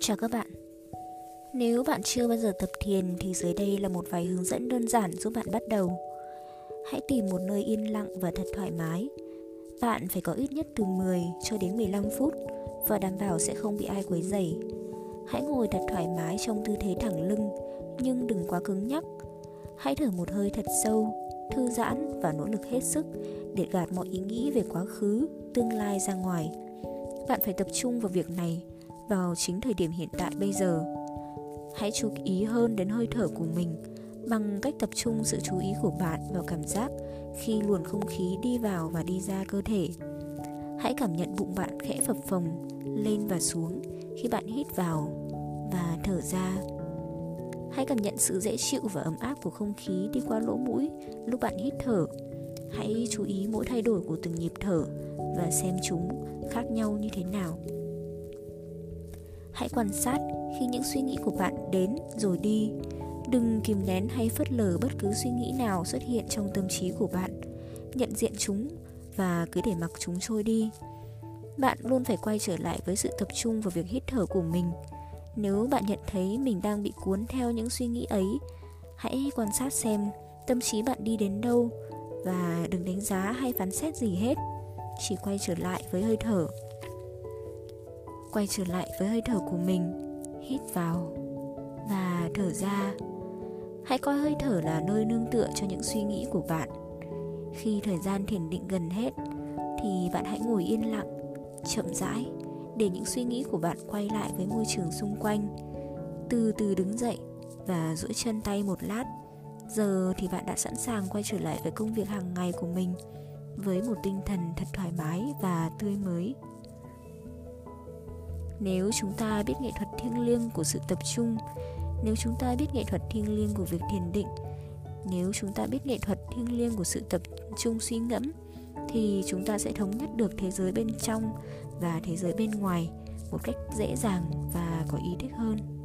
Chào các bạn Nếu bạn chưa bao giờ tập thiền thì dưới đây là một vài hướng dẫn đơn giản giúp bạn bắt đầu Hãy tìm một nơi yên lặng và thật thoải mái Bạn phải có ít nhất từ 10 cho đến 15 phút và đảm bảo sẽ không bị ai quấy rầy. Hãy ngồi thật thoải mái trong tư thế thẳng lưng nhưng đừng quá cứng nhắc. Hãy thở một hơi thật sâu, thư giãn và nỗ lực hết sức để gạt mọi ý nghĩ về quá khứ, tương lai ra ngoài. Bạn phải tập trung vào việc này vào chính thời điểm hiện tại bây giờ. Hãy chú ý hơn đến hơi thở của mình bằng cách tập trung sự chú ý của bạn vào cảm giác khi luồng không khí đi vào và đi ra cơ thể. Hãy cảm nhận bụng bạn khẽ phập phồng, lên và xuống khi bạn hít vào và thở ra. Hãy cảm nhận sự dễ chịu và ấm áp của không khí đi qua lỗ mũi lúc bạn hít thở. Hãy chú ý mỗi thay đổi của từng nhịp thở và xem chúng khác nhau như thế nào hãy quan sát khi những suy nghĩ của bạn đến rồi đi. Đừng kìm nén hay phớt lờ bất cứ suy nghĩ nào xuất hiện trong tâm trí của bạn. Nhận diện chúng và cứ để mặc chúng trôi đi. Bạn luôn phải quay trở lại với sự tập trung vào việc hít thở của mình. Nếu bạn nhận thấy mình đang bị cuốn theo những suy nghĩ ấy, hãy quan sát xem tâm trí bạn đi đến đâu và đừng đánh giá hay phán xét gì hết. Chỉ quay trở lại với hơi thở quay trở lại với hơi thở của mình. Hít vào. Và thở ra. Hãy coi hơi thở là nơi nương tựa cho những suy nghĩ của bạn. Khi thời gian thiền định gần hết, thì bạn hãy ngồi yên lặng, chậm rãi, để những suy nghĩ của bạn quay lại với môi trường xung quanh. Từ từ đứng dậy và duỗi chân tay một lát. Giờ thì bạn đã sẵn sàng quay trở lại với công việc hàng ngày của mình, với một tinh thần thật thoải mái và tươi mới nếu chúng ta biết nghệ thuật thiêng liêng của sự tập trung, nếu chúng ta biết nghệ thuật thiêng liêng của việc thiền định, nếu chúng ta biết nghệ thuật thiêng liêng của sự tập trung suy ngẫm, thì chúng ta sẽ thống nhất được thế giới bên trong và thế giới bên ngoài một cách dễ dàng và có ý thức hơn.